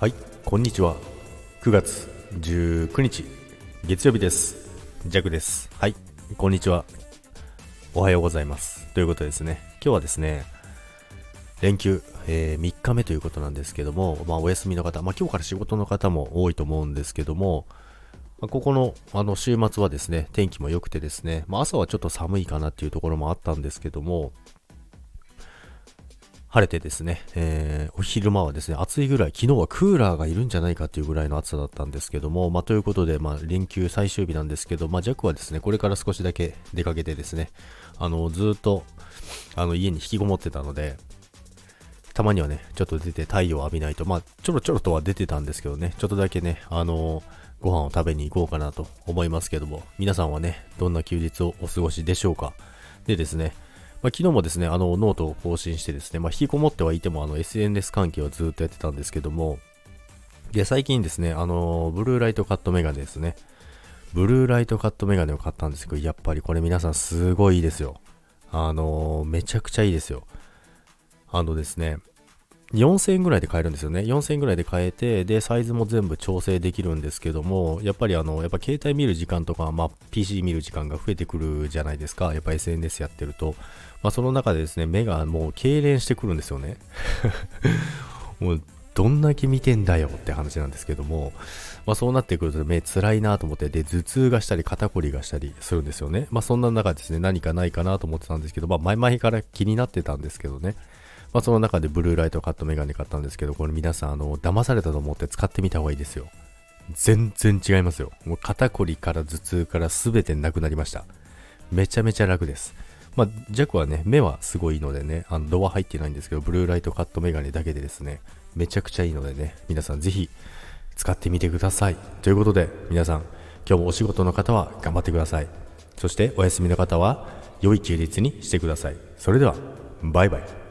はいこんにちは。9月19日月曜日です。ジャクです。はいこんにちは。おはようございます。ということですね。今日はですね連休、えー、3日目ということなんですけども、まあ、お休みの方、まあ、今日から仕事の方も多いと思うんですけども、まあ、ここのあの週末はですね、天気も良くてですね、まあ、朝はちょっと寒いかなっていうところもあったんですけども、晴れてですね、えー、お昼間はですね、暑いぐらい、昨日はクーラーがいるんじゃないかっていうぐらいの暑さだったんですけども、まあ、ということで、まあ、連休最終日なんですけど、まあ、弱はですね、これから少しだけ出かけてですね、あの、ずっと、あの、家に引きこもってたので、たまにはね、ちょっと出て太陽を浴びないと、まあ、ちょろちょろとは出てたんですけどね、ちょっとだけね、あのご飯を食べに行こうかなと思いますけども、皆さんはね、どんな休日をお過ごしでしょうか？でですね、まあ、昨日もですね、あの、ノートを更新してですね、まあ、引きこもってはいても、あの、SNS 関係はずっとやってたんですけども、で、最近ですね、あの、ブルーライトカットメガネですね。ブルーライトカットメガネを買ったんですけど、やっぱりこれ皆さんすごいいいですよ。あの、めちゃくちゃいいですよ。あのですね、4000円ぐらいで買えるんですよね。4000円ぐらいで買えて、で、サイズも全部調整できるんですけども、やっぱりあの、やっぱ携帯見る時間とか、まあ、PC 見る時間が増えてくるじゃないですか。やっぱ SNS やってると。まあ、その中でですね、目がもう痙攣してくるんですよね。もう、どんだけ見てんだよって話なんですけども、まあ、そうなってくると目辛いなと思って、で、頭痛がしたり肩こりがしたりするんですよね。まあ、そんな中ですね、何かないかなと思ってたんですけど、まあ、前々から気になってたんですけどね。まあ、その中でブルーライトカットメガネ買ったんですけど、これ皆さん、あの、騙されたと思って使ってみた方がいいですよ。全然違いますよ。もう肩こりから頭痛から全てなくなりました。めちゃめちゃ楽です。まあ、弱はね、目はすごいのでね、あの、度は入ってないんですけど、ブルーライトカットメガネだけでですね、めちゃくちゃいいのでね、皆さんぜひ使ってみてください。ということで、皆さん、今日もお仕事の方は頑張ってください。そして、お休みの方は、良い休日にしてください。それでは、バイバイ。